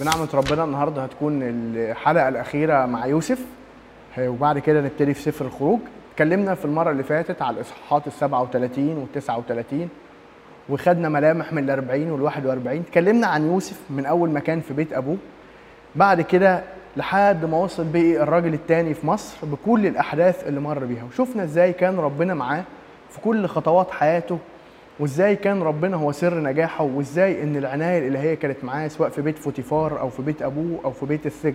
بنعمة ربنا النهارده هتكون الحلقة الأخيرة مع يوسف. آه، وبعد كده نبتدي في سفر الخروج. اتكلمنا في المرة اللي فاتت على الإصحاحات ال 37 وال 39 وخدنا ملامح من ال 40 وال 41 اتكلمنا عن يوسف من أول ما كان في بيت أبوه. بعد كده لحد ما وصل بيه الراجل التاني في مصر بكل الأحداث اللي مر بيها. وشفنا إزاي كان ربنا معاه في كل خطوات حياته وإزاي كان ربنا هو سر نجاحه وإزاي إن العناية الإلهية كانت معاه سواء في بيت فوتيفار أو في بيت أبوه أو في بيت السجن.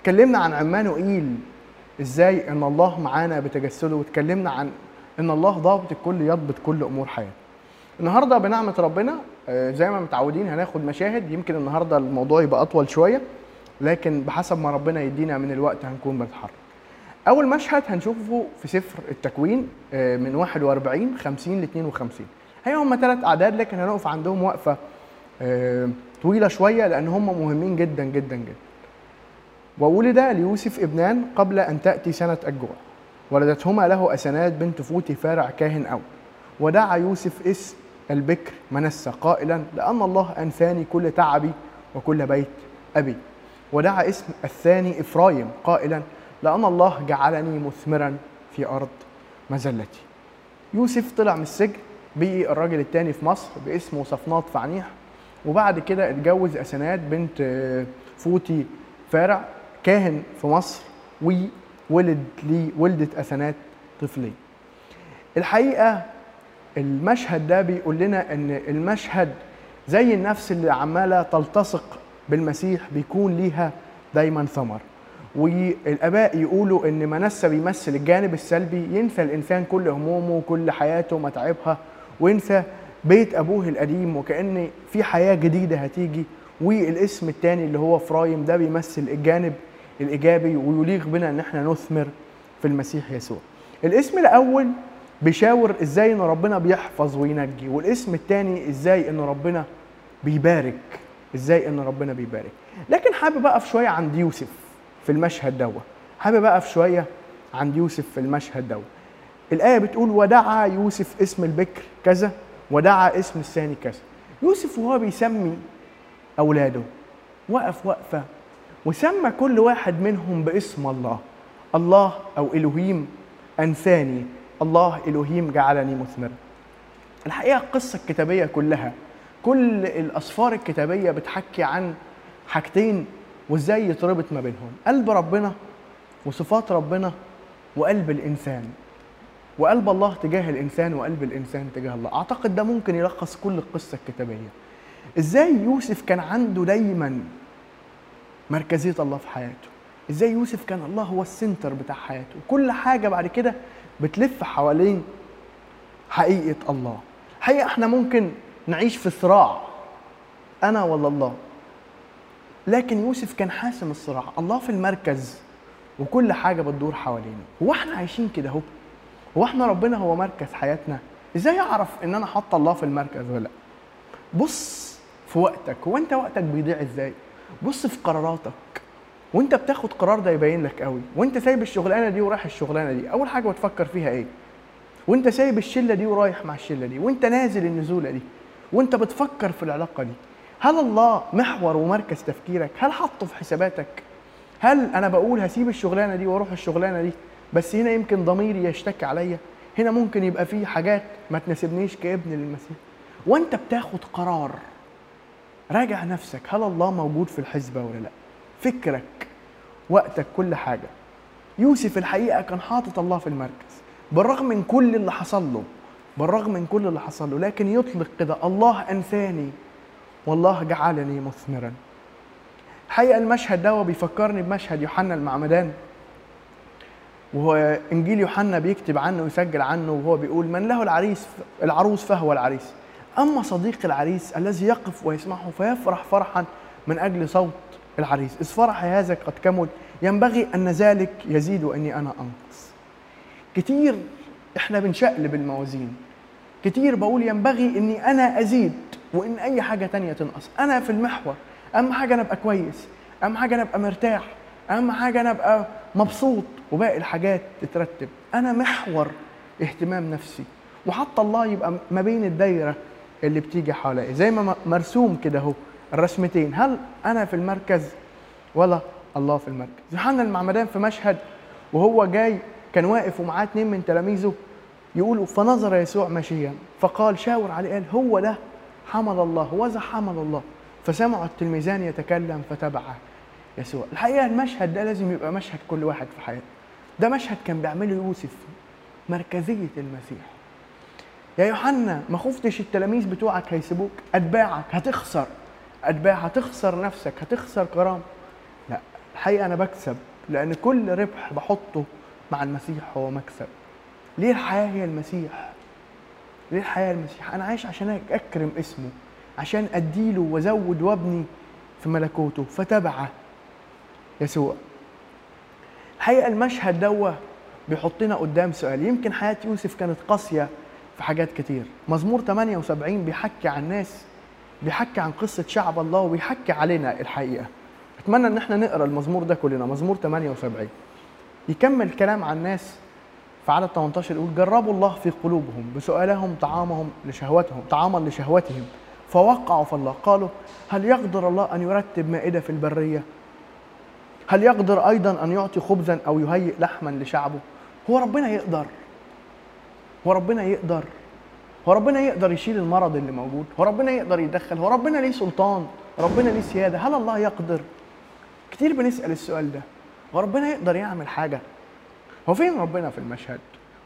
اتكلمنا عن عمانوئيل إزاي إن الله معانا بتجسده واتكلمنا عن إن الله ضابط الكل يضبط كل أمور حياته. النهارده بنعمة ربنا آه، زي ما متعودين هناخد مشاهد يمكن النهارده الموضوع يبقى أطول شوية لكن بحسب ما ربنا يدينا من الوقت هنكون بنتحرك. أول مشهد هنشوفه في سفر التكوين آه، من 41 50 ل 52 هي هم ثلاث اعداد لكن هنقف عندهم وقفة آه، طويلة شوية لأن هم مهمين جدا جدا جدا. وولد ليوسف ابنان قبل أن تأتي سنة الجوع. ولدتهما له اسنات بنت فوتي فارع كاهن أون ودعا يوسف اسم البكر منسى قائلا لأن الله انساني كل تعبي وكل بيت أبي. ودعا اسم الثاني إفرايم قائلا لأن الله جعلني مثمرا في أرض مذلتي. يوسف طلع من السجن بقي الراجل التاني في مصر باسمه صفنات فعنيح وبعد كده اتجوز اسنات بنت آه، فوتي فارع كاهن في مصر وولد لي ولدت اسنات طفلين الحقيقة المشهد ده بيقول لنا إن المشهد زي النفس اللي عمالة تلتصق بالمسيح بيكون ليها دايما ثمر. والآباء يقولوا إن منسى بيمثل الجانب السلبي ينسى الإنسان كل همومه وكل حياته متاعبها وينسى بيت أبوه القديم وكأن في حياة جديدة هتيجي والاسم الثاني اللي هو فرايم ده بيمثل الجانب الإيجابي ويليق بنا إن إحنا نثمر في المسيح يسوع. الاسم الأول بيشاور إزاي إن ربنا بيحفظ وينجي والاسم الثاني إزاي إن ربنا بيبارك إزاي إن ربنا بيبارك. لكن حابب أقف شوية عند يوسف في المشهد دوت حابب أقف شوية عند يوسف في المشهد دوت الآية بتقول ودعا يوسف اسم البكر كذا ودعا اسم الثاني كذا. يوسف وهو بيسمي أولاده وقف وقفة وسمى كل واحد منهم باسم الله. الله أو الوهيم انساني الله الوهيم جعلني مثمرا. الحقيقة القصة الكتابية كلها كل الأسفار الكتابية بتحكي عن حاجتين وإزاي يتربط ما بينهم قلب ربنا وصفات ربنا وقلب الإنسان. وقلب الله تجاه الإنسان وقلب الإنسان تجاه الله. أعتقد ده ممكن يلخص كل القصة الكتابية. إزاي يوسف كان عنده دايما مركزية الله في حياته؟ إزاي يوسف كان الله هو السنتر بتاع حياته؟ كل حاجة بعد كده بتلف حوالين حقيقة الله. حقيقة إحنا ممكن نعيش في صراع. أنا ولا الله؟ لكن يوسف كان حاسم الصراع. الله في المركز وكل حاجة بتدور حوالينا. هو إحنا عايشين كده أهو. هو إحنا ربنا هو مركز حياتنا. إزاي اعرف ان أنا حاطة الله في المركز ولا لأ؟ بص في وقتك هو انت وقتك بيضيع إزاي؟ بص في قراراتك. وانت بتاخد قرار ده يبين لك قوي. وانت سايب الشغلانة دي ورايح الشغلانة دي أول حاجة بتفكر فيها إيه؟ وانت سايب الشلة دي ورايح مع الشلة دي وانت نازل النزولة دي وانت بتفكر في العلاقة دي. هل الله محور ومركز تفكيرك؟ هل حطه في حساباتك؟ هل أنا بقول هسيب الشغلانة دي وأروح الشغلانة دي؟ بس هنا يمكن ضميري يشتكي عليا. هنا ممكن يبقى في حاجات ما تناسبنيش كابن للمسيح وانت بتاخد قرار. راجع نفسك. هل الله موجود في الحسبة ولا لا؟ فكرك وقتك كل حاجة. يوسف الحقيقة كان حاطط الله في المركز. بالرغم من كل اللي حصل له بالرغم من كل اللي حصل له لكن يطلق كده الله أنساني والله جعلني مثمرا. الحقيقة المشهد ده بيفكرني بمشهد يوحنا المعمدان. وهو إنجيل يوحنا بيكتب عنه ويسجل عنه وهو بيقول من له العريس العروس فهو العريس. أما صديق العريس الذي يقف ويسمعه فيفرح فرحا من أجل صوت العريس. إذ فرح هذا قد كمل ينبغي أن ذلك يزيد وإني أنا أنقص. كتير إحنا بنشقلب الموازين كتير بقول ينبغي إني أنا أزيد وإن أي حاجة تانية تنقص. أنا في المحور أهم حاجة أنا أبقى كويس أهم حاجة أنا أبقى مرتاح أهم حاجة أنا أبقى مبسوط. وباقي الحاجات تترتب. أنا محور اهتمام نفسي. وحتى الله يبقى ما بين الدايرة اللي بتيجي حواليا. زي ما مرسوم كده أهو الرسمتين. هل أنا في المركز ولا الله في المركز؟ يوحنا المعمدان في مشهد وهو جاي كان واقف ومعاه اتنين من تلاميذه يقولوا فنظر يسوع ماشيا. فقال شاور عليه قال هو ده حمل الله وذا حمل الله. فسمعوا التلميذان يتكلم فتبعه يسوع. الحقيقة المشهد ده لازم يبقى مشهد كل واحد في حياته. ده مشهد كان بيعمله يوسف مركزية المسيح. يا يوحنا ما خفتش التلاميذ بتوعك هيسيبوك؟ أتباعك هتخسر. أتباع هتخسر نفسك هتخسر كرامة. لا الحقيقة أنا بكسب لأن كل ربح بحطه مع المسيح هو مكسب. ليه الحياة هي المسيح؟ ليه الحياة المسيح؟ أنا عايش عشان أكرم اسمه عشان أديله وأزود وابني في ملكوته فتبعه يسوع. الحقيقة المشهد دوة بيحطنا قدام سؤال. يمكن حياة يوسف كانت قاسية في حاجات كتير. مزمور 78 بيحكي عن ناس بيحكي عن قصة شعب الله وبيحكي علينا الحقيقة. أتمنى إن إحنا نقرأ المزمور ده كلنا مزمور 78 يكمل كلام عن ناس في عدد 18 يقول جربوا الله في قلوبهم بسؤالهم طعامهم لشهوتهم طعاما لشهوتهم فوقعوا في الله. قالوا هل يقدر الله أن يرتب مائدة في البرية؟ هل يقدر أيضا أن يعطي خبزا أو يهيئ لحما لشعبه؟ هو ربنا يقدر. هو ربنا يقدر. هو ربنا يقدر يشيل المرض اللي موجود. هو ربنا يقدر يدخل. هو ربنا ليه سلطان. ربنا ليه سيادة. هل الله يقدر؟ كتير بنسأل السؤال ده. هو ربنا يقدر يعمل حاجة. هو فين ربنا في المشهد؟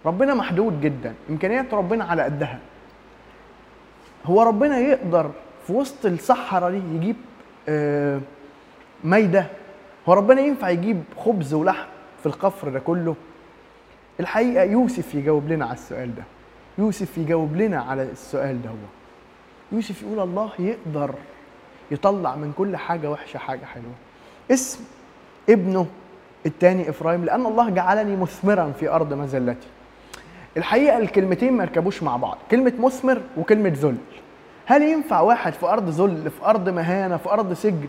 ربنا محدود جدا. إمكانيات ربنا على قدها. هو ربنا يقدر في وسط الصحراء دي يجيب آه، ميدة. هو ربنا ينفع يجيب خبز ولحم في القفر ده كله؟ الحقيقة يوسف يجاوب لنا على السؤال ده. يوسف يجاوب لنا على السؤال ده هو. يوسف يقول الله يقدر يطلع من كل حاجة وحشة حاجة حلوة. اسم ابنه الثاني افرايم لأن الله جعلني مثمرا في أرض مذلتي. الحقيقة الكلمتين ما يركبوش مع بعض كلمة مثمر وكلمة ذل. هل ينفع واحد في أرض ذل في أرض مهانة في أرض سجن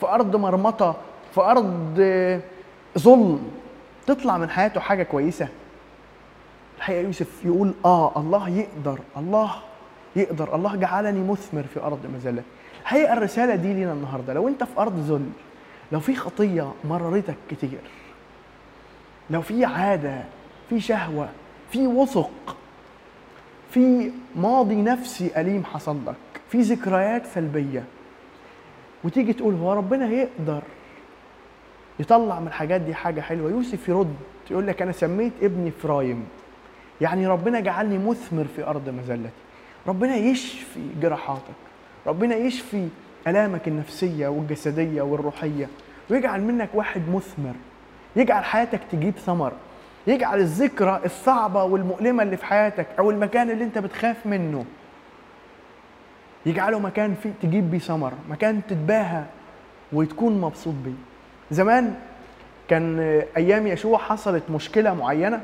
في أرض مرمطة في أرض ظلم تطلع من حياته حاجة كويسة. الحقيقة يوسف يقول آه الله يقدر الله يقدر الله جعلني مثمر في أرض مذلتي الحقيقة الرسالة دي لينا النهارده. لو أنت في أرض ذل لو في خطية مررتك كتير لو في عادة في شهوة في وثق في ماضي نفسي أليم حصل لك في ذكريات سلبية وتيجي تقول هو ربنا يقدر. يطلع من الحاجات دي حاجة حلوة. يوسف يرد يقول لك أنا سميت ابني فرايم يعني ربنا جعلني مثمر في أرض مذلتي. ربنا يشفي جراحاتك. ربنا يشفي آلامك النفسية والجسدية والروحية. ويجعل منك واحد مثمر. يجعل حياتك تجيب ثمر. يجعل الذكرى الصعبة والمؤلمة اللي في حياتك أو المكان اللي أنت بتخاف منه يجعله مكان فيه تجيب بيه ثمر مكان تتباهى وتكون مبسوط بيه. زمان كان أيام يشوع حصلت مشكلة معينة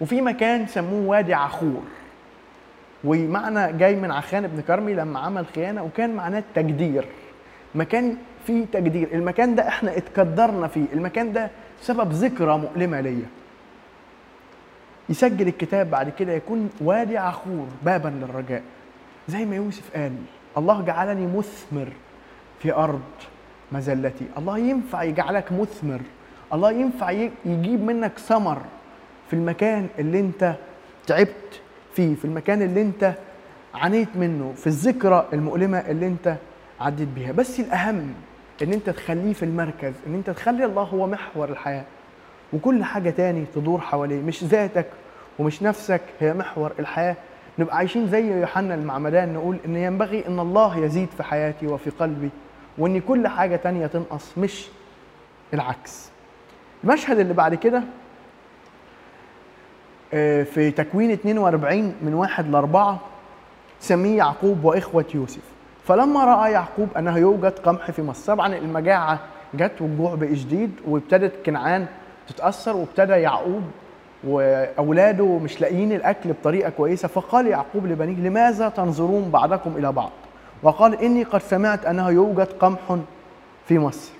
وفي مكان سموه وادي عخور. ومعنى جاي من عخان ابن كرمي لما عمل خيانة وكان معناه التجدير مكان فيه تجدير. المكان ده إحنا اتقدرنا فيه. المكان ده سبب ذكرى مؤلمة ليا. يسجل الكتاب بعد كده يكون وادي عخور بابا للرجاء. زي ما يوسف قال الله جعلني مثمر في أرض مذلتي. الله ينفع يجعلك مثمر. الله ينفع يجيب منك ثمر في المكان اللي انت تعبت فيه في المكان اللي انت عانيت منه في الذكرى المؤلمة اللي انت عديت بيها. بس الأهم إن انت تخليه في المركز إن انت تخلي الله هو محور الحياة. وكل حاجة تاني تدور حواليه مش ذاتك ومش نفسك هي محور الحياة. نبقى عايشين زي يوحنا المعمدان نقول إن ينبغي إن الله يزيد في حياتي وفي قلبي. وإن كل حاجة تانية تنقص مش العكس. المشهد اللي بعد كده آه، في تكوين 42 من واحد لأربعة سميه يعقوب وإخوة يوسف. فلما رأى يعقوب أنه يوجد قمح في مصر طبعا المجاعة جت والجوع بقى شديد وابتدت كنعان تتأثر وابتدى يعقوب وأولاده مش لاقيين الأكل بطريقة كويسة فقال يعقوب لبنيه لماذا تنظرون بعضكم إلى بعض؟ وقال إني قد سمعت انه يوجد قمح في مصر.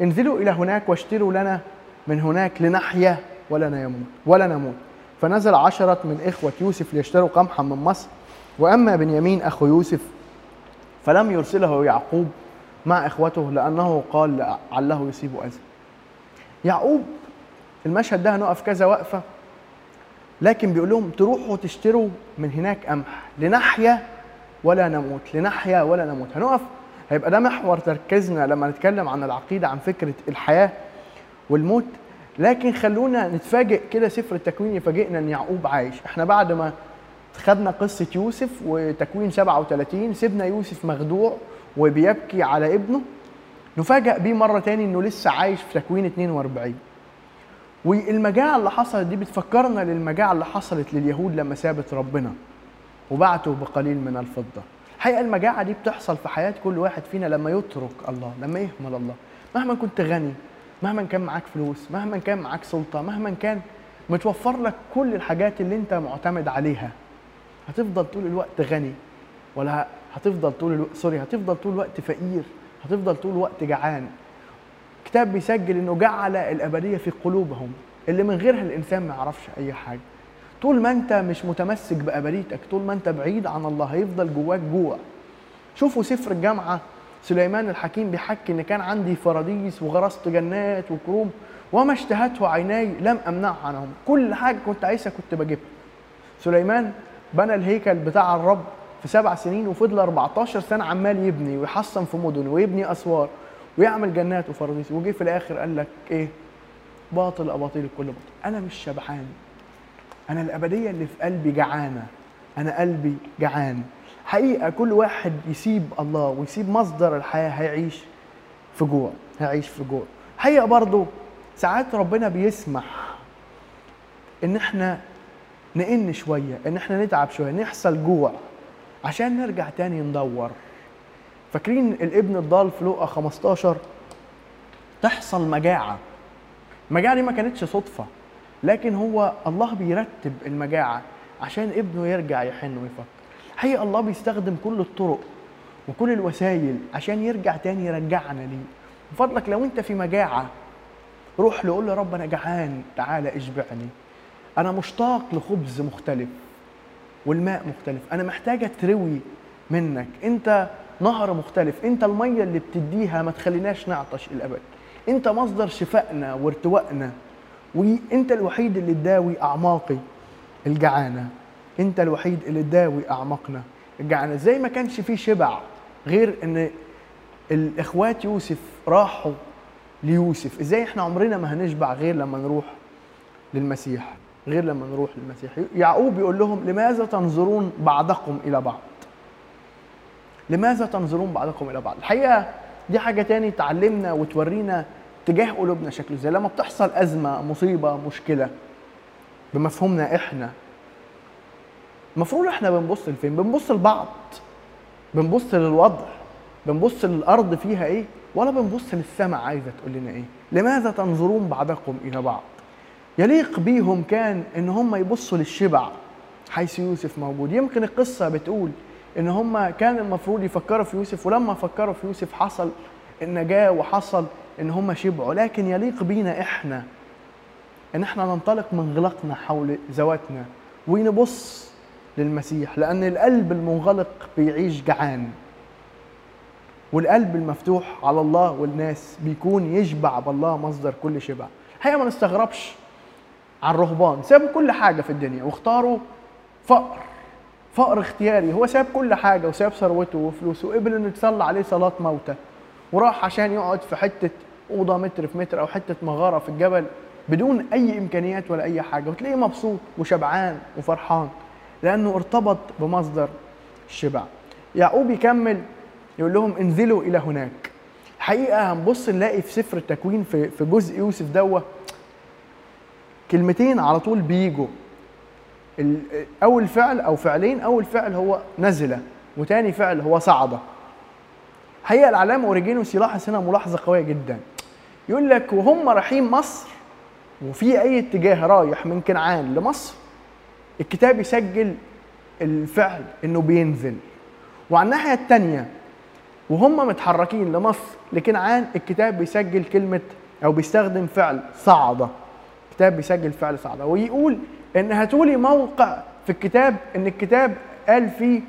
انزلوا إلى هناك واشتروا لنا من هناك لنحيا ولا نموت ولا نموت. فنزل عشرة من إخوة يوسف ليشتروا قمحا من مصر. وأما بنيامين أخو يوسف فلم يرسله يعقوب مع إخوته لأنه قال لعله يصيب اذى يعقوب المشهد ده هنقف كذا وقفة لكن بيقول لهم تروحوا تشتروا من هناك قمح لنحيا ولا نموت. لنحيا ولا نموت. هنقف؟ هيبقى ده محور تركيزنا لما نتكلم عن العقيدة عن فكرة الحياة والموت. لكن خلونا نتفاجئ كده سفر التكوين يفاجئنا إن يعقوب عايش. إحنا بعد ما خدنا قصة يوسف وتكوين 37 سيبنا يوسف مخدوع وبيبكي على ابنه. نفاجأ بيه مرة تاني إنه لسه عايش في تكوين 42 والمجاعة اللي حصلت دي بتفكرنا للمجاعة اللي حصلت لليهود لما سابت ربنا. وبعتوا بقليل من الفضة. الحقيقة المجاعة دي بتحصل في حياة كل واحد فينا لما يترك الله لما يهمل الله. مهما كنت غني مهما كان معاك فلوس مهما كان معاك سلطة مهما كان متوفر لك كل الحاجات اللي انت معتمد عليها. هتفضل طول الوقت غني ولا هتفضل طول الوقت سوري هتفضل طول الوقت فقير هتفضل طول الوقت جعان. كتاب بيسجل إنه جعل الأبدية في قلوبهم اللي من غيرها الإنسان ما يعرفش أي حاجة. طول ما انت مش متمسك بابديتك طول ما انت بعيد عن الله هيفضل جواك جوع. شوفوا سفر الجامعة سليمان الحكيم بيحكي إن كان عندي فراديس وغرست جنات وكروم وما اشتهته عيناي لم امنعها عنهم. كل حاجة كنت عايزها كنت بجيبها. سليمان بنى الهيكل بتاع الرب في سبع سنين وفضل 14 سنة عمال يبني ويحصن في مدن ويبني أسوار ويعمل جنات وفراديس. وجي في الآخر قال لك إيه؟ باطل أباطيل الكل باطل. أنا مش شبعان أنا الأبدية اللي في قلبي جعانة. أنا قلبي جعان. حقيقة كل واحد يسيب الله ويسيب مصدر الحياة هيعيش في جوع هيعيش في جوع. حقيقة برضو ساعات ربنا بيسمح إن إحنا نئن شوية إن إحنا نتعب شوية نحصل جوع عشان نرجع تاني ندور. فاكرين الابن الضال في لقا 15 تحصل مجاعة. المجاعة دي ما كانتش صدفة. لكن هو الله بيرتب المجاعة عشان ابنه يرجع يحن ويفكر. حقيقة الله بيستخدم كل الطرق وكل الوسائل عشان يرجع تاني يرجعنا ليه. من فضلك لو انت في مجاعة روح له قول له رب أنا جعان تعالى اشبعني. أنا مشتاق لخبز مختلف والماء مختلف. أنا محتاجة تروي منك. أنت نهر مختلف. أنت المية اللي بتديها ما تخليناش نعطش الأبد. أنت مصدر شفائنا وارتوائنا. وانت الوحيد اللي تداوي اعماقي الجعانة. انت الوحيد اللي تداوي اعماقنا. الجعانة زي ما كانش فيه شبع غير ان الاخوات يوسف راحوا ليوسف. إزاي إحنا عمرنا ما هنشبع غير لما نروح للمسيح؟ غير لما نروح للمسيح. يعقوب يقول لهم لماذا تنظرون بعضكم إلى بعض؟ لماذا تنظرون بعضكم إلى بعض؟ الحقيقة دي حاجة تاني تعلمنا وتورينا اتجاه قلوبنا شكله إزاي؟ لما بتحصل أزمة مصيبة مشكلة بمفهومنا إحنا. المفروض إحنا بنبص لفين؟ بنبص لبعض. بنبص للوضع. بنبص للأرض فيها إيه؟ ولا بنبص للسماء عايزة تقول لنا إيه؟ لماذا تنظرون بعضكم إلى بعض؟ يليق بيهم كان إن هم يبصوا للشبع حيث يوسف موجود. يمكن القصة بتقول إن هم كان المفروض يفكروا في يوسف ولما فكروا في يوسف حصل النجاة وحصل إن هم شبعوا. لكن يليق بينا إحنا إن إحنا ننطلق من غلقنا حول ذواتنا ونبص للمسيح لأن القلب المنغلق بيعيش جعان. والقلب المفتوح على الله والناس بيكون يشبع بالله مصدر كل شبع. الحقيقة ما نستغربش عن الرهبان سابوا كل حاجة في الدنيا واختاروا فقر. فقر اختياري هو ساب كل حاجة وساب ثروته وفلوسه وقبل إنه يتصلى عليه صلاة موتى وراح عشان يقعد في حتة أوضة متر في متر أو حتة مغارة في الجبل بدون أي إمكانيات ولا أي حاجة. وتلاقيه مبسوط وشبعان وفرحان لأنه ارتبط بمصدر الشبع. يعقوب يكمل يقول لهم انزلوا إلى هناك. الحقيقة هنبص نلاقي في سفر التكوين في في جزء يوسف دوة كلمتين على طول بيجوا. أول فعل أو فعلين أول فعل هو نزل وتاني فعل هو صعد الحقيقة العلامه اوريجينوس يلاحظ هنا ملاحظة قوية جدا. يقول لك وهم رايحين مصر وفي أي اتجاه رايح من كنعان لمصر الكتاب يسجل الفعل إنه بينزل. وعلى الناحية الثانية وهم متحركين لمصر لكنعان الكتاب بيسجل كلمة أو بيستخدم فعل صعد الكتاب بيسجل فعل صعد ويقول ان هاتولي موقع في الكتاب إن الكتاب قال فيه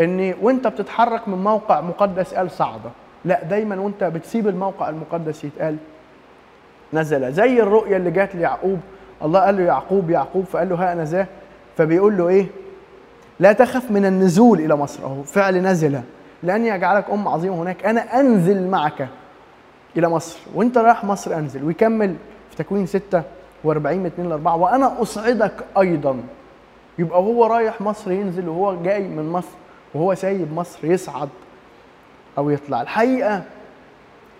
ان وأنت بتتحرك من موقع مقدس قال صعدة. لا دايما وأنت بتسيب الموقع المقدس يتقال. نزل. زي الرؤية اللي جات ليعقوب. الله قال له يعقوب يعقوب فقال له ها أنا ذا فبيقول له إيه؟ لا تخف من النزول إلى مصر. أهو فعل نزل. لاني اجعلك أم عظيمة هناك. أنا أنزل معك إلى مصر. وأنت رايح مصر أنزل. ويكمل في تكوين 46 من 2 ل 4 وأنا اصعدك أيضا. يبقى هو رايح مصر ينزل وهو جاي من مصر. وهو سايب مصر يصعد أو يطلع. الحقيقة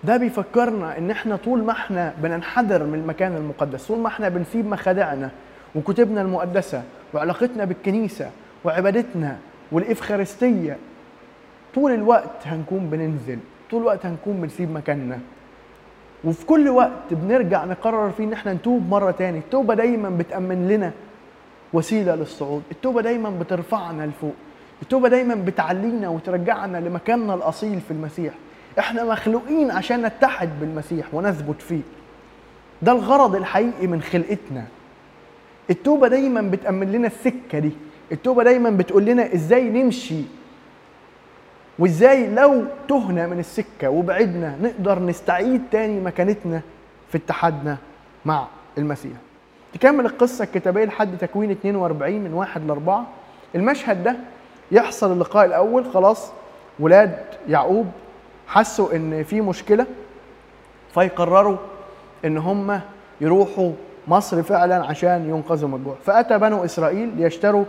ده بيفكرنا إن إحنا طول ما إحنا بننحدر من المكان المقدس طول ما إحنا بنسيب مخادعنا وكتبنا المقدسة وعلاقتنا بالكنيسة وعبادتنا والإفخارستية طول الوقت هنكون بننزل طول الوقت هنكون بنسيب مكاننا. وفي كل وقت بنرجع نقرر فيه إن إحنا نتوب مرة تاني. التوبة دايما بتأمن لنا وسيلة للصعود. التوبة دايما بترفعنا لفوق. التوبة دايما بتعلينا وترجعنا لمكاننا الأصيل في المسيح. إحنا مخلوقين عشان نتحد بالمسيح ونثبت فيه. ده الغرض الحقيقي من خلقتنا. التوبة دايما بتأمن لنا السكة دي. التوبة دايما بتقول لنا إزاي نمشي. وإزاي لو تهنا من السكة وبعدنا نقدر نستعيد تاني مكانتنا في اتحادنا مع المسيح. تكمل القصة الكتابية لحد تكوين 42 من 1 ل 4 المشهد ده يحصل اللقاء الأول خلاص ولاد يعقوب حسوا إن في مشكلة فيقرروا إن هم يروحوا مصر فعلا عشان ينقذوا من الجوع. فأتى بنو إسرائيل ليشتروا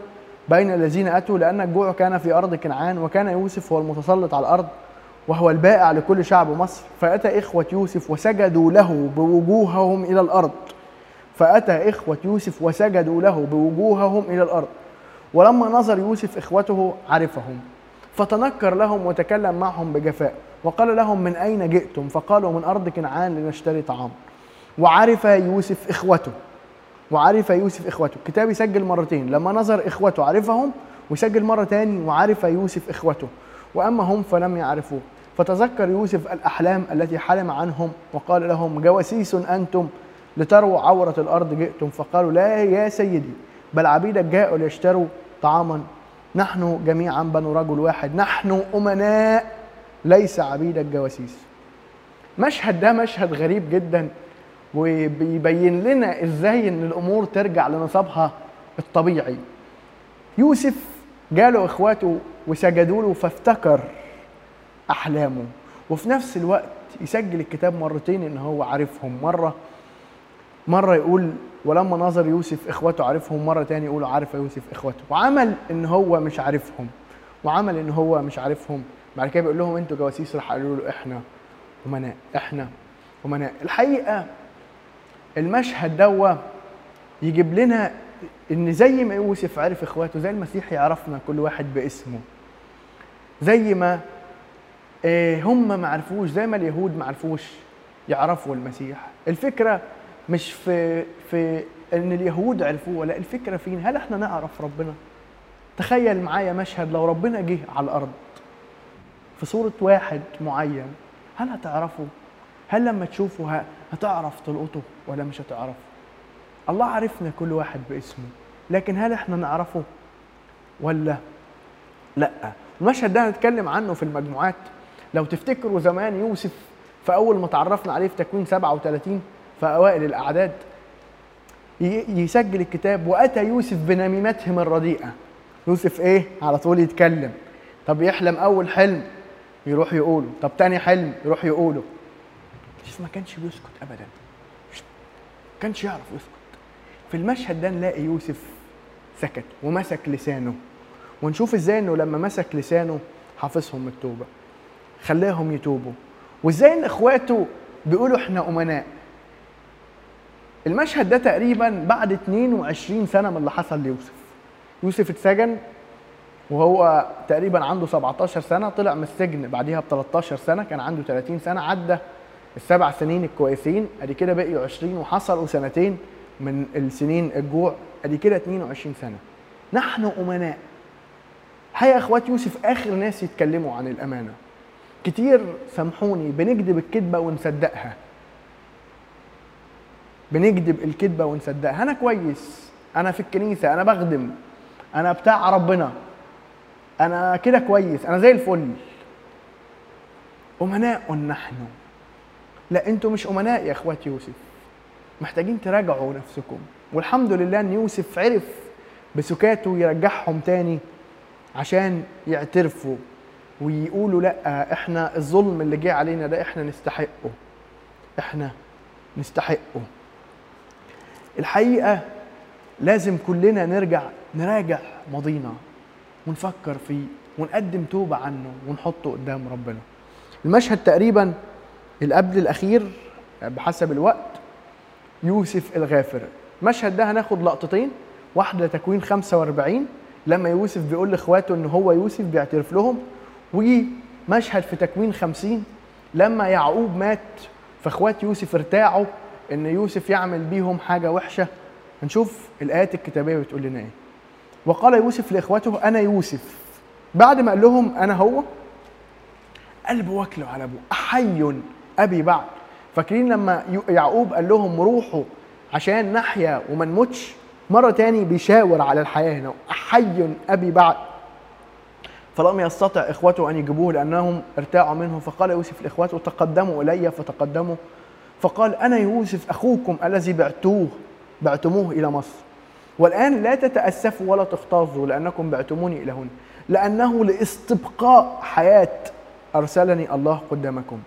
بين الذين أتوا لأن الجوع كان في أرض كنعان وكان يوسف هو المتسلط على الأرض وهو البائع لكل شعب مصر. فأتى إخوة يوسف وسجدوا له بوجوههم إلى الأرض. فأتى إخوة يوسف وسجدوا له بوجوههم إلى الأرض. ولما نظر يوسف إخوته عرفهم فتنكر لهم وتكلم معهم بجفاء وقال لهم من أين جئتم؟ فقالوا من أرض كنعان لنشتري طعام. وعرف يوسف إخوته وعرف يوسف إخوته. الكتاب يسجل مرتين لما نظر إخوته عرفهم ويسجل مرة تاني وعرف يوسف إخوته. وأما هم فلم يعرفوه. فتذكر يوسف الأحلام التي حلم عنهم وقال لهم جواسيس أنتم لتروا عورة الأرض جئتم؟ فقالوا لا يا سيدي. بل عبيدك جاءوا ليشتروا طعاما. نحن جميعا بنو رجل واحد. نحن أمناء ليس عبيدك جواسيس مشهد ده مشهد غريب جدا وبيبين لنا إزاي إن الأمور ترجع لنصابها الطبيعي. يوسف جاله إخواته وسجدوا له فافتكر أحلامه. وفي نفس الوقت يسجل الكتاب مرتين إن هو عارفهم. مرة مرة يقول ولما نظر يوسف إخوته عارفهم مرة تاني يقول عارف يوسف إخوته. وعمل إن هو مش عارفهم. وعمل إن هو مش عارفهم. بعد كده بيقول لهم أنتوا جواسيس راح قالوا له إحنا أمناء إحنا أمناء. الحقيقة المشهد دوا يجيب لنا إن زي ما يوسف عرف إخواته زي المسيح يعرفنا كل واحد باسمه. زي ما آه، هم ما عرفوش زي ما اليهود ما عرفوش يعرفوا المسيح. الفكرة مش في في إن اليهود عرفوه لا الفكرة فين؟ هل إحنا نعرف ربنا؟ تخيل معايا مشهد لو ربنا جه على الأرض في صورة واحد معين هل هتعرفه؟ هل لما تشوفه هتعرف تلقطه ولا مش هتعرف؟ الله عرفنا كل واحد باسمه لكن هل إحنا نعرفه ولا؟ لأ. المشهد ده هنتكلم عنه في المجموعات. لو تفتكروا زمان يوسف في أول ما تعرفنا عليه في تكوين 37 في أوائل الأعداد ي- يسجل الكتاب. وأتى يوسف بنميمتهم الرديئة. يوسف إيه؟ على طول يتكلم. طب يحلم أول حلم؟ يروح يقوله. طب تاني حلم؟ يروح يقوله. يوسف ما كانش بيسكت ابدا. ما كانش يعرف يسكت. في المشهد ده نلاقي يوسف سكت ومسك لسانه. ونشوف إزاي إنه لما مسك لسانه حافظهم التوبة. خلاهم يتوبوا. وإزاي إن إخواته بيقولوا إحنا أمناء؟ المشهد ده تقريبا بعد 22 سنة من اللي حصل ليوسف. يوسف اتسجن وهو تقريبا عنده 17 سنة طلع من السجن بعديها ب 13 سنة كان عنده 30 سنة عدى السبع سنين الكويسين. أدي كده بقيوا 20 وحصلوا سنتين من السنين الجوع. أدي كده 22 سنة. نحن أمناء. هيا أخوات يوسف آخر ناس يتكلموا عن الأمانة. كتير سامحوني بنكذب الكذبة ونصدقها. بنكذب الكذبة ونصدقها أنا كويس. أنا في الكنيسة. أنا بخدم. أنا بتاع ربنا. أنا كده كويس. أنا زي الفل. أمناء نحن. لا أنتوا مش أمناء يا إخوات يوسف. محتاجين تراجعوا نفسكم. والحمد لله إن يوسف عرف بسكاته يرجعهم تاني عشان يعترفوا ويقولوا لا إحنا الظلم اللي جه علينا ده إحنا نستحقه. إحنا نستحقه. الحقيقة لازم كلنا نرجع نراجع ماضينا ونفكر فيه ونقدم توبة عنه ونحطه قدام ربنا. المشهد تقريبا اللي قبل الأخير بحسب الوقت يوسف الغافر. المشهد ده هناخد لقطتين واحدة تكوين 45 لما يوسف بيقول لإخواته إن هو يوسف بيعترف لهم ومشهد في تكوين 50 لما يعقوب مات فإخوات يوسف ارتاعوا إن يوسف يعمل بيهم حاجة وحشة. هنشوف الآيات الكتابية بتقول لنا إيه. وقال يوسف لإخوته أنا يوسف. بعد ما قال لهم أنا هو قلبه واكله على أبوه. أحي أبي بعد. فاكرين لما يعقوب قال لهم روحوا عشان نحيا وما نموتش؟ مرة تاني بيشاور على الحياة هنا. أحي أبي بعد. فلم يستطع إخوته أن يجيبوه لأنهم ارتاعوا منه. فقال يوسف لاخوته تقدموا إلي فتقدموا. فقال أنا يوسف أخوكم الذي بعتوه بعتموه إلى مصر. والآن لا تتأسفوا ولا تختازوا لأنكم بعتموني إلى هنا لأنه لاستبقاء حياة أرسلني الله قدامكم.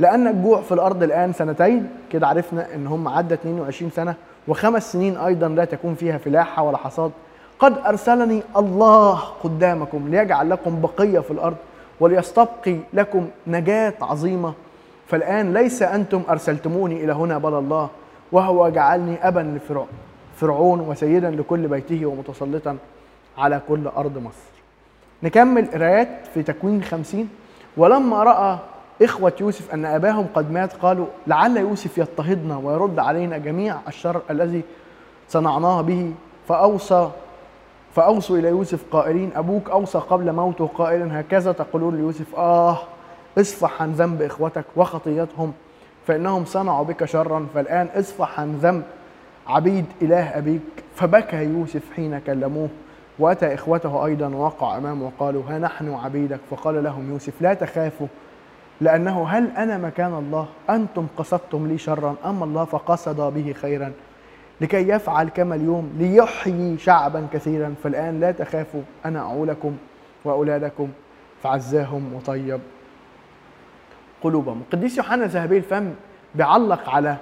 لأن الجوع في الأرض الآن سنتين كده عرفنا إن هم عدى 22 سنة وخمس سنين أيضا لا تكون فيها فلاحة ولا حصاد. قد أرسلني الله قدامكم ليجعل لكم بقية في الأرض وليستبقي لكم نجاة عظيمة فالآن ليس أنتم أرسلتموني إلى هنا بل الله وهو جعلني أبا لفرعون فرعون وسيدا لكل بيته ومتسلطا على كل أرض مصر. نكمل قرايات في تكوين خمسين ولما رأى إخوة يوسف أن أباهم قد مات قالوا لعل يوسف يضطهدنا ويرد علينا جميع الشر الذي صنعناه به فأوصى فأوصوا إلى يوسف قائلين أبوك أوصى قبل موته قائلا هكذا تقولون ليوسف آه اصفح عن ذنب إخوتك وخطيتهم فإنهم صنعوا بك شرا فالآن اصفح عن ذنب عبيد إله أبيك. فبكى يوسف حين كلموه وأتى إخوته أيضا ووقع أمامه وقالوا ها نحن عبيدك؟ فقال لهم يوسف لا تخافوا لأنه هل أنا مكان الله؟ أنتم قصدتم لي شرا أما الله فقصد به خيرا؟ لكي يفعل كما اليوم ليحيي شعبا كثيرا. فالآن لا تخافوا أنا أعولكم وأولادكم فعزاهم وطيب. قلوبهم. القديس يوحنا ذهبي الفم بيعلق على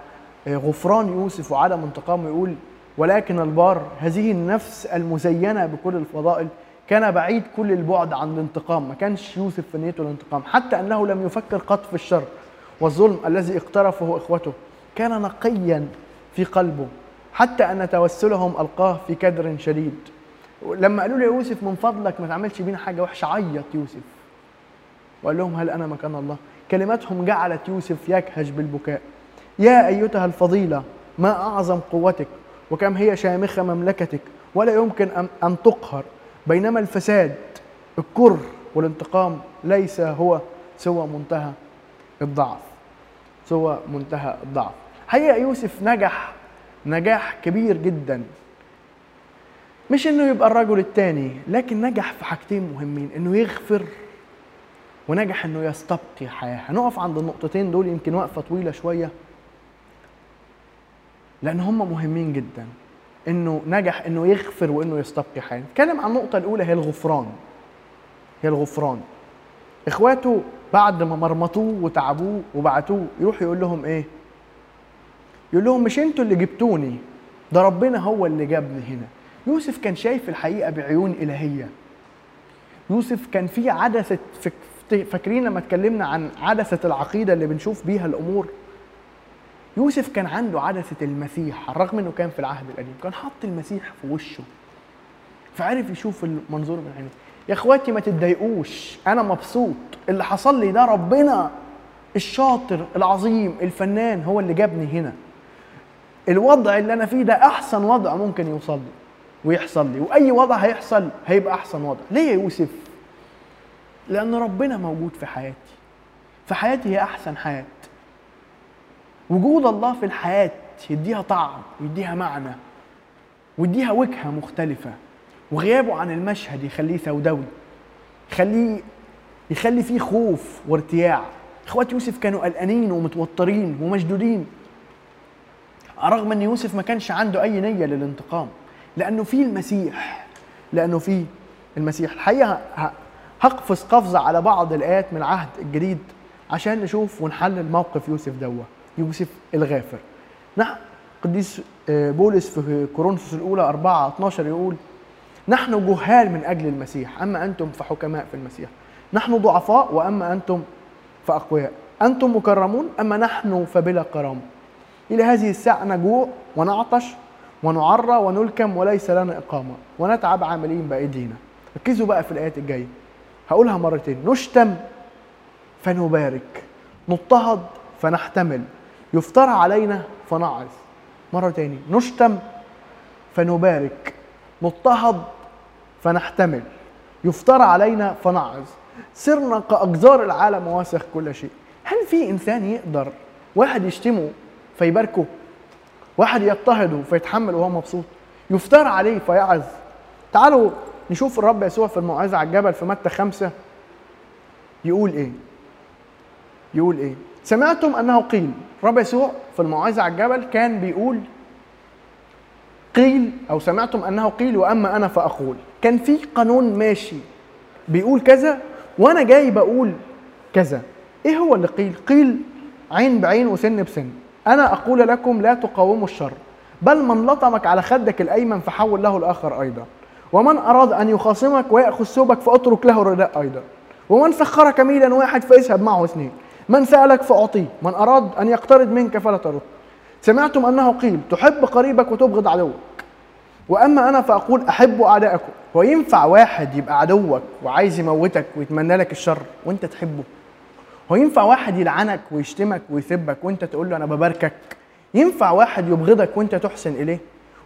غفران يوسف وعدم انتقامه يقول ولكن البار هذه النفس المزينة بكل الفضائل كان بعيد كل البعد عن الانتقام ما كانش يوسف في نيته الانتقام حتى أنه لم يفكر قط في الشر والظلم الذي اقترفه إخوته. كان نقيا في قلبه حتى أن توسلهم ألقاه في كدر شديد. لما قالوا له يا يوسف من فضلك ما تعملش بينا حاجة وحشة عيط يوسف. وقال لهم هل أنا مكان الله؟ كلماتهم جعلت يوسف يكهج بالبكاء. يا أيتها الفضيلة ما أعظم قوتك؟ وكم هي شامخة مملكتك؟ ولا يمكن أن تقهر. بينما الفساد الكره والانتقام ليس هو سوى منتهى الضعف. سوى منتهى الضعف. حقيقة يوسف نجح نجاح كبير جدا. مش إنه يبقى الرجل الثاني لكن نجح في حاجتين مهمين إنه يغفر ونجح إنه يستبقي حياة. هنقف عند النقطتين دول يمكن وقفة طويلة شوية. لأن هم مهمين جدا. إنه نجح إنه يغفر وإنه يستبقي حياة. نتكلم عن النقطة الأولى هي الغفران. هي الغفران. إخواته بعد ما مرمطوه وتعبوه وبعتوه يروح يقول لهم إيه؟ يقول لهم مش أنتوا اللي جبتوني ده ربنا هو اللي جابني هنا. يوسف كان شايف الحقيقة بعيون إلهية. يوسف كان في عدسة فاكرين لما اتكلمنا عن عدسة العقيدة اللي بنشوف بيها الأمور؟ يوسف كان عنده عدسة المسيح على الرغم إنه كان في العهد القديم كان حط المسيح في وشه. فعرف يشوف المنظور من عينه يا إخواتي ما تتضايقوش أنا مبسوط. اللي حصل لي ده ربنا الشاطر العظيم الفنان هو اللي جابني هنا. الوضع اللي أنا فيه ده أحسن وضع ممكن يوصل لي ويحصل لي وأي وضع هيحصل هيبقى أحسن وضع. ليه يا يوسف؟ لأن ربنا موجود في حياتي. فحياتي هي أحسن حياة. وجود الله في الحياة يديها طعم ويديها معنى ويديها وجهة مختلفة. وغيابه عن المشهد يخليه سوداوي يخليه يخلي فيه خوف وارتياع. اخوات يوسف كانوا قلقانين ومتوترين ومشدودين. رغم إن يوسف ما كانش عنده أي نية للانتقام لأنه في المسيح لأنه في المسيح. الحقيقة هقفز قفزة على بعض الآيات من العهد الجديد عشان نشوف ونحلل موقف يوسف دوة يوسف الغافر. نحن قديس آه، بولس في كورنثوس الأولى 4 12 يقول نحن جهال من أجل المسيح أما أنتم فحكماء في المسيح. نحن ضعفاء وأما أنتم فأقوياء. أنتم مكرمون أما نحن فبلا كرامه إلى هذه الساعة نجوع ونعطش ونعرى ونلكم وليس لنا إقامة ونتعب عاملين بأيدينا. ركزوا بقى في الآيات الجاية. هقولها مرتين. نشتم فنبارك. نضطهد فنحتمل. يفترى علينا فنعظ مرة تاني. نشتم فنبارك. نضطهد فنحتمل. يفترى علينا فنعظ صرنا كأجزار العالم واسخ كل شيء. هل في إنسان يقدر واحد يشتمه فيباركه؟ واحد يضطهده فيتحمل وهو مبسوط؟ يفترى عليه فيعظ تعالوا نشوف الرب يسوع في الموعظة على الجبل في متى خمسة؟ يقول إيه؟ يقول إيه؟ سمعتم أنه قيل الرب يسوع في الموعظة على الجبل كان بيقول قيل أو سمعتم أنه قيل وأما أنا فأقول. كان في قانون ماشي بيقول كذا وأنا جاي بقول كذا. إيه هو اللي قيل؟ قيل عين بعين وسن بسن. أنا أقول لكم لا تقاوموا الشر بل من لطمك على خدك الأيمن فحول له الآخر أيضا. ومن أراد أن يخاصمك ويأخذ ثوبك فأترك له الرداء أيضا. ومن سخرك ميلا واحد فاذهب معه اثنين. من سألك فأعطيه. من أراد أن يقترض منك فلا ترد. سمعتم أنه قيل تحب قريبك وتبغض عدوك. وأما أنا فأقول أحبوا أعدائكم. هو ينفع واحد يبقى عدوك وعايز يموتك ويتمنى لك الشر وأنت تحبه. هو ينفع واحد يلعنك ويشتمك ويسبك وأنت تقول له أنا بباركك. ينفع واحد يبغضك وأنت تحسن إليه.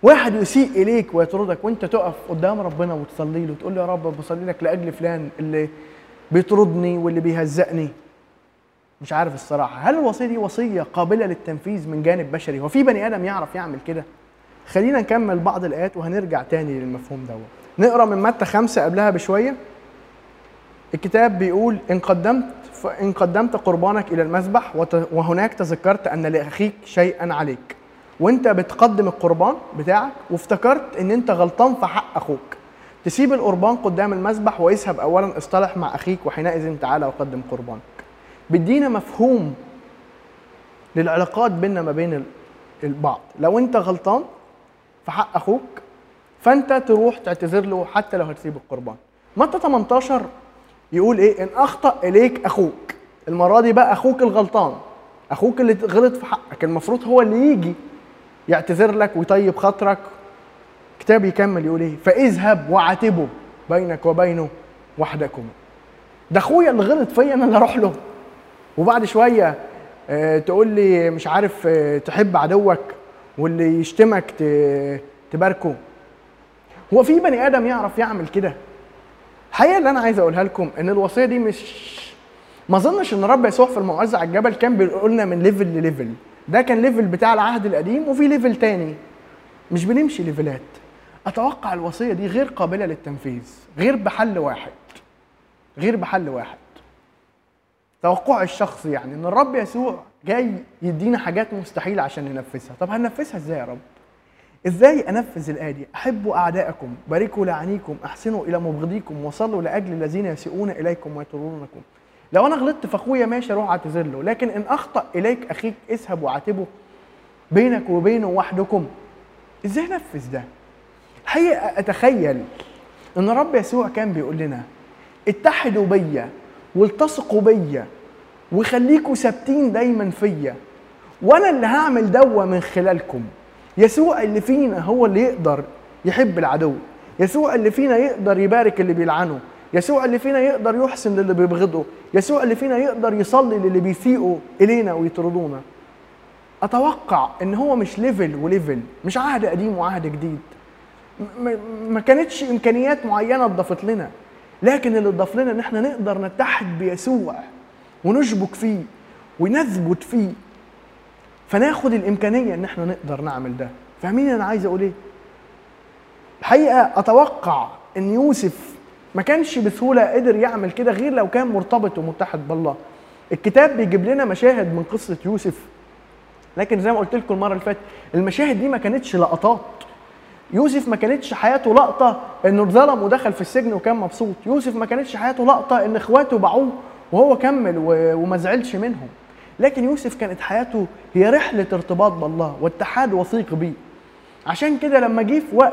واحد يسيء إليك ويطردك وأنت تقف قدام ربنا وتصلي له وتقول له يا رب بصلي لك لأجل فلان اللي بيطردني واللي بيهزقني. مش عارف الصراحة هل الوصية دي وصية قابلة للتنفيذ من جانب بشري؟ هو في بني آدم يعرف يعمل كده؟ خلينا نكمل بعض الآيات وهنرجع تاني للمفهوم دوت نقرأ من متى خمسة قبلها بشوية. الكتاب بيقول إن قدمت إن قدمت قربانك إلى المذبح وهناك تذكرت أن لأخيك شيئا عليك. وانت بتقدم القربان بتاعك وافتكرت ان انت غلطان في حق أخوك. تسيب القربان قدام المذبح ويذهب اولا اصطلح مع أخيك وحينئذ تعالى وقدم قربانك. بيدينا مفهوم للعلاقات بيننا ما بين البعض. لو انت غلطان في حق أخوك فانت تروح تعتذر له حتى لو هتسيب القربان. متى 18 يقول إيه؟ إن أخطأ إليك أخوك. المرة دي بقى أخوك الغلطان. أخوك اللي غلط في حقك. المفروض هو اللي يجي. يعتذر لك ويطيب خاطرك. كتاب يكمل يقول إيه؟ فاذهب وعاتبه بينك وبينه وحدكم. ده أخويا اللي غلط فيا أنا اللي أروح له. وبعد شوية آه، تقول لي مش عارف آه، تحب عدوك واللي يشتمك تباركه. هو في بني آدم يعرف يعمل كده؟ الحقيقة اللي أنا عايز أقولها لكم إن الوصية دي مش ما أظنش إن رب يسوع في الموعظة على الجبل كان بيقول لنا من level ل level ده كان level بتاع العهد القديم وفي level تاني. مش بنمشي level ات أتوقع الوصية دي غير قابلة للتنفيذ غير بحل واحد. غير بحل واحد. توقعي الشخصي يعني إن الرب يسوع جاي يدينا حاجات مستحيله عشان ننفذها. طب هننفذها إزاي يا رب؟ إزاي أنفذ الايه دي أحبوا أعدائكم باركوا لاعنيكم أحسنوا إلى مبغضيكم وصلوا لأجل الذين يسيئون إليكم ويطردونكم لو أنا غلطت في اخويا ماشي أروح اعتذر له. لكن إن أخطأ إليك أخيك اذهب وعاتبه بينك وبينه وحدكم. إزاي أنفذ ده؟ الحقيقة أتخيل إن رب يسوع كان بيقول لنا اتحدوا بيا والتصقوا بيا وخليكوا ثابتين دايما فيا. وأنا اللي هعمل دوا من خلالكم. يسوع اللي فينا هو اللي يقدر يحب العدو. يسوع اللي فينا يقدر يبارك اللي بيلعنه. يسوع اللي فينا يقدر يحسن للي بيبغضه. يسوع اللي فينا يقدر يصلي للي بيسيئوا إلينا ويطردونا. أتوقع إن هو مش level و level مش عهد قديم وعهد جديد. ما كانتش إمكانيات معينة اتضافت لنا. لكن اللي اتضاف لنا إن إحنا نقدر نتحد بيسوع ونشبك فيه ونثبت فيه. فناخد الإمكانية إن إحنا نقدر نعمل ده. فاهمين أنا عايز أقول إيه؟ الحقيقة أتوقع إن يوسف ما كانش بسهولة قدر يعمل كده غير لو كان مرتبط ومتحد بالله. الكتاب بيجيب لنا مشاهد من قصة يوسف. لكن زي ما قلت لكم المرة اللي فاتت المشاهد دي ما كانتش لقطات. يوسف ما كانتش حياته لقطة إنه اتظلم ودخل في السجن وكان مبسوط. يوسف ما كانتش حياته لقطة إن إخواته باعوه وهو كمل وما زعلش منهم. لكن يوسف كانت حياته هي رحلة ارتباط بالله واتحاد وثيق بيه. عشان كده لما جه في وقت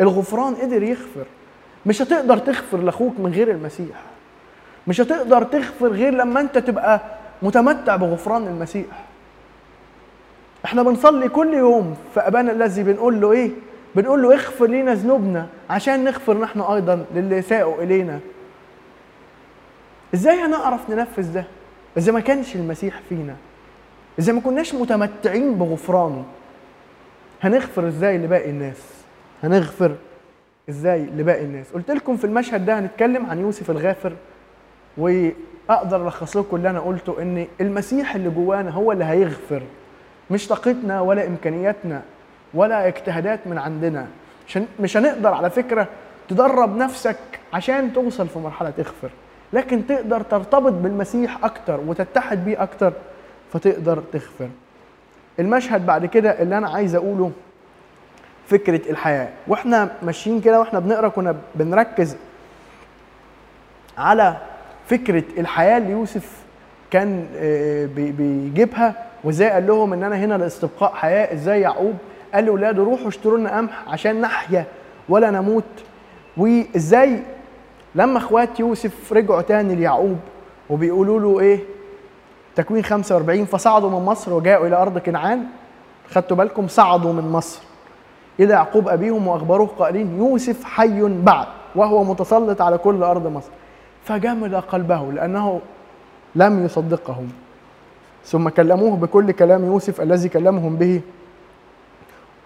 الغفران قدر يغفر. مش هتقدر تغفر لأخوك من غير المسيح. مش هتقدر تغفر غير لما أنت تبقى متمتع بغفران المسيح. إحنا بنصلي كل يوم في أبانا الذي بنقول له إيه؟ بنقول له اغفر لنا ذنوبنا عشان نغفر نحن أيضا للي ساءوا إلينا. إزاي هنعرف ننفذ ده؟ إذا ما كانش المسيح فينا. إذا ما كناش متمتعين بغفرانه. هنغفر إزاي لباقي الناس؟ هنغفر إزاي لباقي الناس. قلت لكم في المشهد ده هنتكلم عن يوسف الغافر وأقدر الخص لكم اللي أنا قلته إن المسيح اللي جوانا هو اللي هيغفر مش طاقتنا ولا إمكانياتنا ولا اجتهادات من عندنا. مش هن- مش هنقدر على فكرة تدرب نفسك عشان توصل في مرحلة تغفر لكن تقدر ترتبط بالمسيح أكتر وتتحد بيه أكتر فتقدر تغفر. المشهد بعد كده اللي أنا عايز أقوله فكرة الحياة. وإحنا ماشيين كده وإحنا بنقرأ كنا بنركز على فكرة الحياة اللي يوسف كان آه، بي- بيجيبها وازاي قال لهم إن أنا هنا لاستبقاء حياة. إزاي يعقوب؟ قال لاولاده روحوا اشتروا لنا قمح عشان نحيا ولا نموت. وإزاي لما أخوات يوسف رجعوا تاني ليعقوب وبيقولوا له إيه؟ تكوين 45 فصعدوا من مصر وجاءوا إلى أرض كنعان. خدتوا بالكم؟ صعدوا من مصر. إلى يعقوب أبيهم وأخبروه قائلين يوسف حي بعد وهو متسلط على كل أرض مصر. فجمد قلبه لأنه لم يصدقهم. ثم كلموه بكل كلام يوسف الذي كلمهم به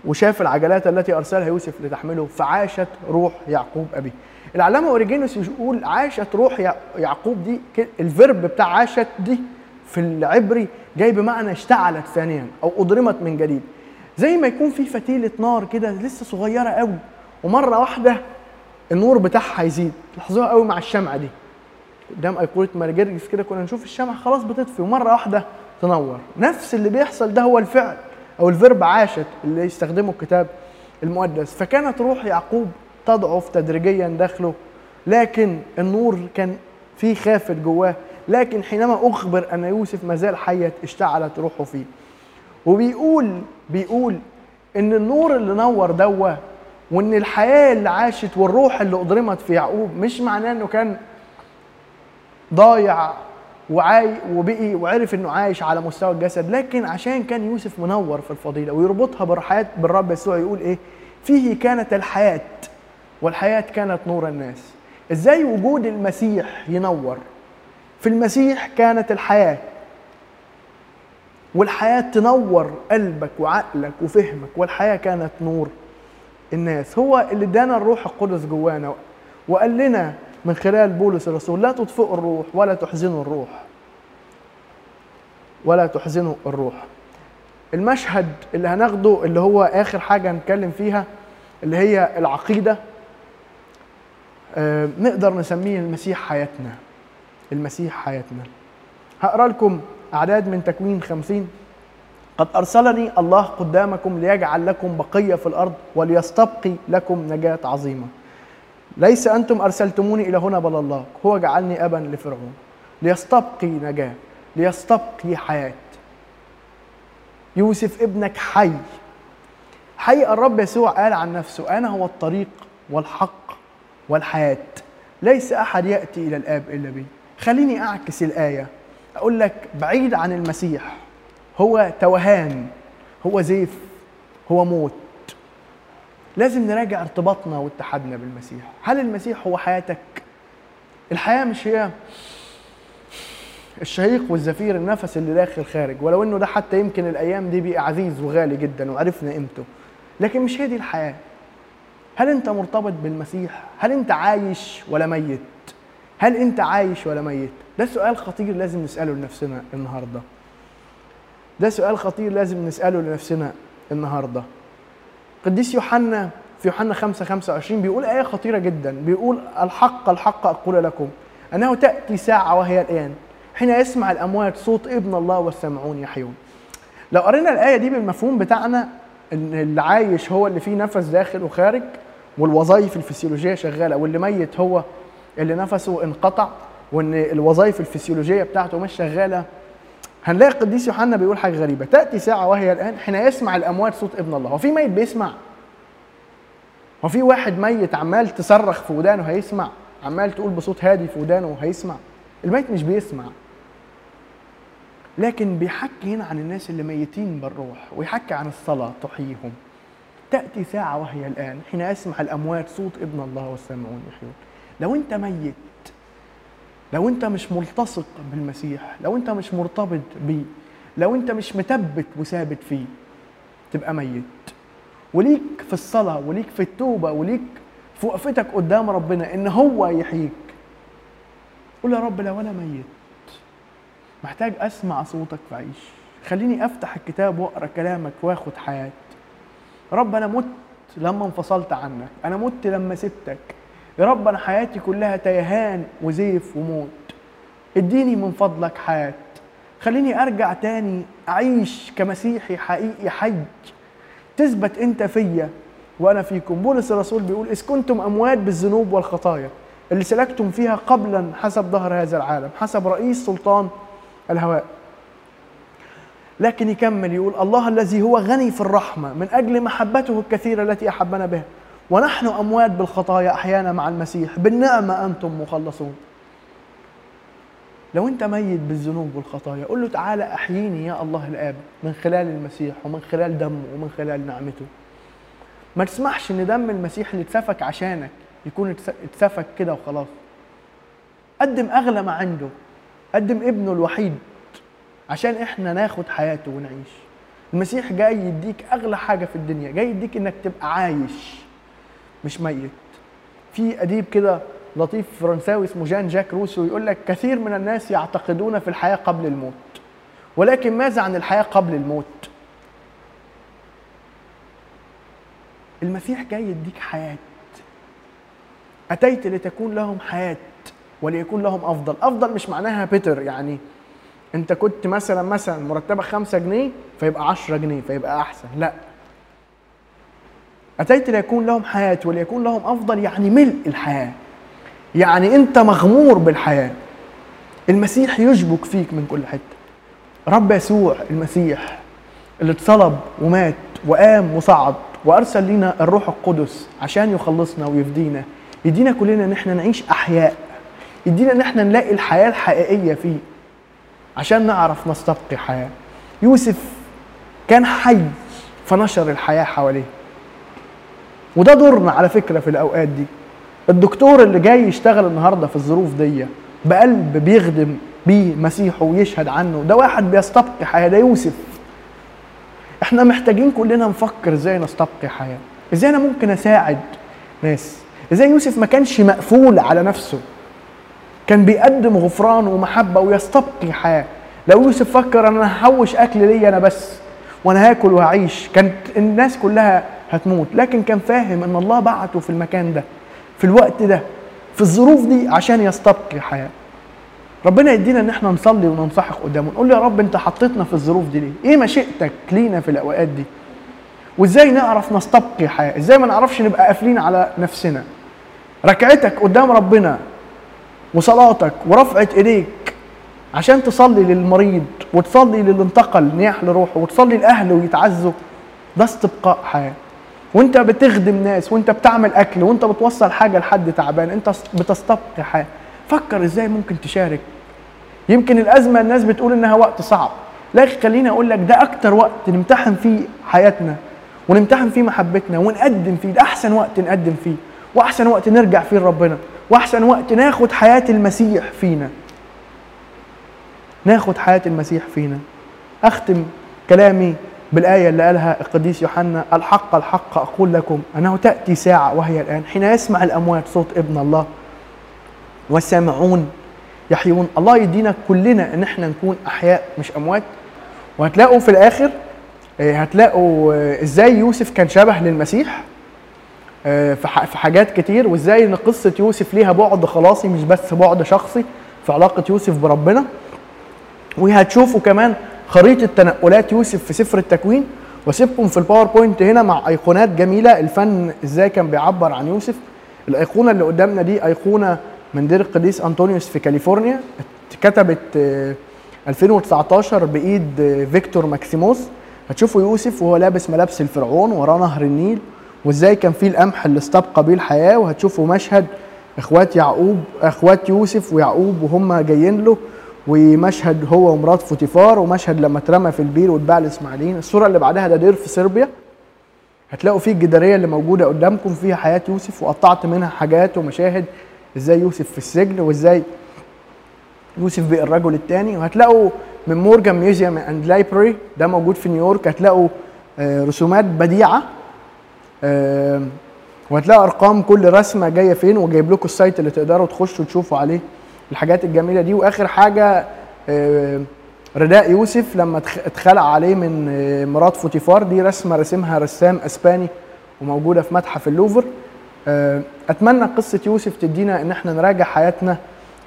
وشاف العجلات التي أرسلها يوسف لتحمله فعاشت روح يعقوب أبيه. العلامة أوريجينوس يقول عاشت روح يع- يعقوب دي ال verb بتاع عاشت دي في العبري جاي بمعنى اشتعلت ثانيا أو أضرمت من جديد. زي ما يكون في فتيلة نار كده لسه صغيرة قوي ومرة واحدة النور بتاعها يزيد لاحظوها قوي مع الشمعة دي. قدام أيقونة مارجرجس كده كنا نشوف الشمعة خلاص بتطفي ومرة واحدة تنور. نفس اللي بيحصل ده هو الفعل أو الفيرب عاشت اللي يستخدمه الكتاب المقدس. فكانت روح يعقوب تضعف تدريجيا داخله لكن النور كان فيه خافت جواه. لكن حينما أخبر أن يوسف ما زال حيا اشتعلت روحه فيه. وبيقول بيقول إن النور اللي نور دوا وإن الحياة اللي عاشت والروح اللي أضرمت في يعقوب مش معناه إنه كان ضايع وعاي وبقي وعرف إنه عايش على مستوى الجسد لكن عشان كان يوسف منور في الفضيلة ويربطها بالحياة بالرب يسوع يقول إيه؟ فيه كانت الحياة والحياة كانت نور الناس. إزاي وجود المسيح ينور؟ في المسيح كانت الحياة والحياة تنور قلبك وعقلك وفهمك والحياة كانت نور. الناس هو اللي ادانا الروح القدس جوانا وقال لنا من خلال بولس الرسول لا تطفئوا الروح ولا تحزنوا الروح. ولا تحزنوا الروح. المشهد اللي هناخده اللي هو آخر حاجة هنتكلم فيها اللي هي العقيدة آه، نقدر نسميه المسيح حياتنا. المسيح حياتنا. هقرأ لكم أعداد من تكوين خمسين. قد أرسلني الله قدامكم ليجعل لكم بقية في الأرض وليستبقي لكم نجاة عظيمة. ليس أنتم أرسلتموني إلى هنا بل الله. هو جعلني أبا لفرعون. ليستبقي نجاة ليستبقي حياة. يوسف ابنك حي. حي الرب يسوع قال عن نفسه أنا هو الطريق والحق والحياة. ليس أحد يأتي إلى الآب إلا بي. خليني أعكس الآية. أقول لك بعيد عن المسيح هو توهان هو زيف هو موت. لازم نراجع ارتباطنا واتحادنا بالمسيح. هل المسيح هو حياتك؟ الحياة مش هي الشهيق والزفير النفس اللي داخل خارج. ولو إنه ده حتى يمكن الأيام دي بقى عزيز وغالي جدا وعرفنا قيمته. لكن مش هي دي الحياة. هل أنت مرتبط بالمسيح؟ هل أنت عايش ولا ميت؟ هل أنت عايش ولا ميت؟ ده سؤال خطير لازم نسأله لنفسنا النهارده. ده سؤال خطير لازم نسأله لنفسنا النهارده. قديس يوحنا في يوحنا 5 25 بيقول آية خطيرة جدا. بيقول الحق الحق أقول لكم أنه تأتي ساعة وهي الآن حين يسمع الأموات صوت ابن الله والسامعون يحيون. لو قرينا الآية دي بالمفهوم بتاعنا إن اللي عايش هو اللي فيه نفس داخل وخارج والوظائف الفسيولوجية شغالة واللي ميت هو اللي نفسه انقطع وإن الوظائف الفسيولوجية بتاعته مش شغالة. هنلاقي القديس يوحنا بيقول حاجة غريبة. تأتي ساعة وهي الآن حين يسمع الأموات صوت ابن الله. هو في ميت بيسمع؟ هو في واحد ميت عمال تصرخ في ودانه هيسمع؟ عمال تقول بصوت هادي في ودانه هيسمع؟ الميت مش بيسمع. لكن بيحكي هنا عن الناس اللي ميتين بالروح ويحكي عن الصلاة تحييهم. تأتي ساعة وهي الآن حين يسمع الأموات صوت ابن الله والسامعون يحيون. لو أنت ميت لو أنت مش ملتصق بالمسيح لو أنت مش مرتبط بيه لو أنت مش مثبت وثابت فيه تبقى ميت. وليك في الصلاة وليك في التوبة وليك في وقفتك قدام ربنا إن هو يحييك. قول يا رب لو أنا ميت محتاج أسمع صوتك فأعيش خليني أفتح الكتاب وأقرأ كلامك وآخد حياة. رب أنا مت لما انفصلت عنك أنا مت لما سبتك. يا رب أنا حياتي كلها تيهان وزيف وموت. اديني من فضلك حياة. خليني أرجع تاني أعيش كمسيحي حقيقي حي. تثبت أنت فيا وأنا فيكم. بولس الرسول بيقول إذ كنتم أموات بالذنوب والخطايا اللي سلكتم فيها قبلا حسب ظهر هذا العالم حسب رئيس سلطان الهواء. لكن يكمل يقول الله الذي هو غني في الرحمة من أجل محبته الكثيرة التي أحبنا بها. ونحن أموات بالخطايا أحيانا مع المسيح بالنعمة أنتم مخلصون. لو أنت ميت بالذنوب والخطايا قل له تعالى أحييني يا الله الآب من خلال المسيح ومن خلال دمه ومن خلال نعمته. ما تسمحش إن دم المسيح اللي اتسفك عشانك يكون اتسفك كده وخلاص. قدم أغلى ما عنده قدم ابنه الوحيد عشان إحنا ناخد حياته ونعيش. المسيح جاي يديك أغلى حاجة في الدنيا جاي يديك إنك تبقى عايش. مش ميت. في أديب كده لطيف فرنساوي اسمه جان جاك روسو يقول لك كثير من الناس يعتقدون في الحياة قبل الموت. ولكن ماذا عن الحياة قبل الموت؟ المسيح جاي يديك حياة. أتيت لتكون لهم حياة وليكون لهم أفضل. أفضل مش معناها بيتر يعني. أنت كنت مثلا مثلا مرتبك 5 جنيه فيبقى 10 جنيه فيبقى أحسن. لا. أتيت ليكون لهم حياة وليكون لهم أفضل؟ يعني ملء الحياة. يعني أنت مغمور بالحياة. المسيح يشبك فيك من كل حتة. رب يسوع المسيح اللي اتصلب ومات وقام وصعد وأرسل لنا الروح القدس عشان يخلصنا ويفدينا. يدينا كلنا إن إحنا نعيش أحياء. يدينا إن إحنا نلاقي الحياة الحقيقية فيه عشان نعرف نستبقي حياة. يوسف كان حي فنشر الحياة حواليه. وده دورنا على فكرة في الأوقات دي. الدكتور اللي جاي يشتغل النهارده في الظروف دي بقلب بيخدم بيه مسيحه ويشهد عنه ده واحد بيستبقي حياة ده يوسف. إحنا محتاجين كلنا نفكر إزاي نستبقي حياة إزاي أنا ممكن أساعد ناس إزاي يوسف ما كانش مقفول على نفسه. كان بيقدم غفران ومحبة ويستبقي حياة. لو يوسف فكر أنا هحوش أكل ليا أنا بس وأنا هاكل وهعيش. كانت الناس كلها هتموت. لكن كان فاهم إن الله بعته في المكان ده في الوقت ده في الظروف دي عشان يستبقي حياة. ربنا يدينا إن إحنا نصلي وننصحك قدامه. نقول يا رب أنت حطيتنا في الظروف دي ليه؟ إيه مشيئتك لينا في الأوقات دي؟ وإزاي نعرف نستبقي حياة؟ إزاي ما نعرفش نبقى قافلين على نفسنا؟ ركعتك قدام ربنا وصلاتك ورفعة إيديك عشان تصلي للمريض وتصلي للي انتقل نياح لروحه وتصلي لأهله ويتعزوا ده استبقاء حياة. وانت بتخدم ناس وانت بتعمل أكل وانت بتوصل حاجة لحد تعبان انت بتستبقي حياه فكر إزاي ممكن تشارك. يمكن الأزمة الناس بتقول إنها وقت صعب. لكن خليني أقول لك ده أكتر وقت نمتحن فيه حياتنا ونمتحن فيه محبتنا ونقدم فيه. ده أحسن وقت نقدم فيه وأحسن وقت نرجع فيه لربنا وأحسن وقت ناخد حياة المسيح فينا. ناخد حياة المسيح فينا. أختم كلامي بالآية اللي قالها القديس يوحنا الحق الحق أقول لكم أنه تأتي ساعة وهي الآن حين يسمع الأموات صوت ابن الله والسامعون يحيون. الله يدينا كلنا إن إحنا نكون أحياء مش أموات. وهتلاقوا في الآخر هتلاقوا إزاي يوسف كان شبه للمسيح آه، في حاجات كتير وإزاي إن قصة يوسف ليها بعد خلاصي مش بس بعد شخصي في علاقة يوسف بربنا. وهتشوفوا كمان خريطة تنقلات يوسف في سفر التكوين واسيبكم في الباوربوينت هنا مع أيقونات جميلة. الفن إزاي كان بيعبر عن يوسف؟ الأيقونة اللي قدامنا دي أيقونة من دير القديس أنطونيوس في كاليفورنيا. اتكتبت آه، 2019 بإيد آه، فيكتور ماكسيموس. هتشوفوا يوسف وهو لابس ملابس الفرعون وراه نهر النيل وإزاي كان فيه القمح اللي استبقى بيه الحياة. وهتشوفوا مشهد إخوات يعقوب إخوات يوسف ويعقوب وهم جايين له. ومشهد هو ومرات فوتيفار ومشهد لما اترمى في البير واتباع لاسماعيليين الصورة اللي بعدها ده دير في صربيا. هتلاقوا فيه الجدارية اللي موجودة قدامكم فيها حياة يوسف وقطعت منها حاجات ومشاهد إزاي يوسف في السجن وإزاي يوسف بقى الرجل الثاني وهتلاقوا من Morgan Museum and Library ده موجود في نيويورك. هتلاقوا آه، رسومات بديعة. آه، وهتلاقوا أرقام كل رسمة جاية فين وجايب لكم ال site اللي تقدروا تخشوا تشوفوا عليه. الحاجات الجميلة دي. وآخر حاجة آه، رداء يوسف لما اتخ- اتخلع عليه من آه، مرات فوتيفار دي رسمة رسمها رسام إسباني وموجودة في متحف اللوفر. آه، أتمنى قصة يوسف تدينا إن إحنا نراجع حياتنا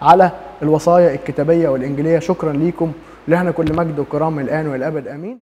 على الوصايا الكتابية والإنجيلية. شكرا ليكم. لهنا كل مجد وكرام الآن والأبد. آمين.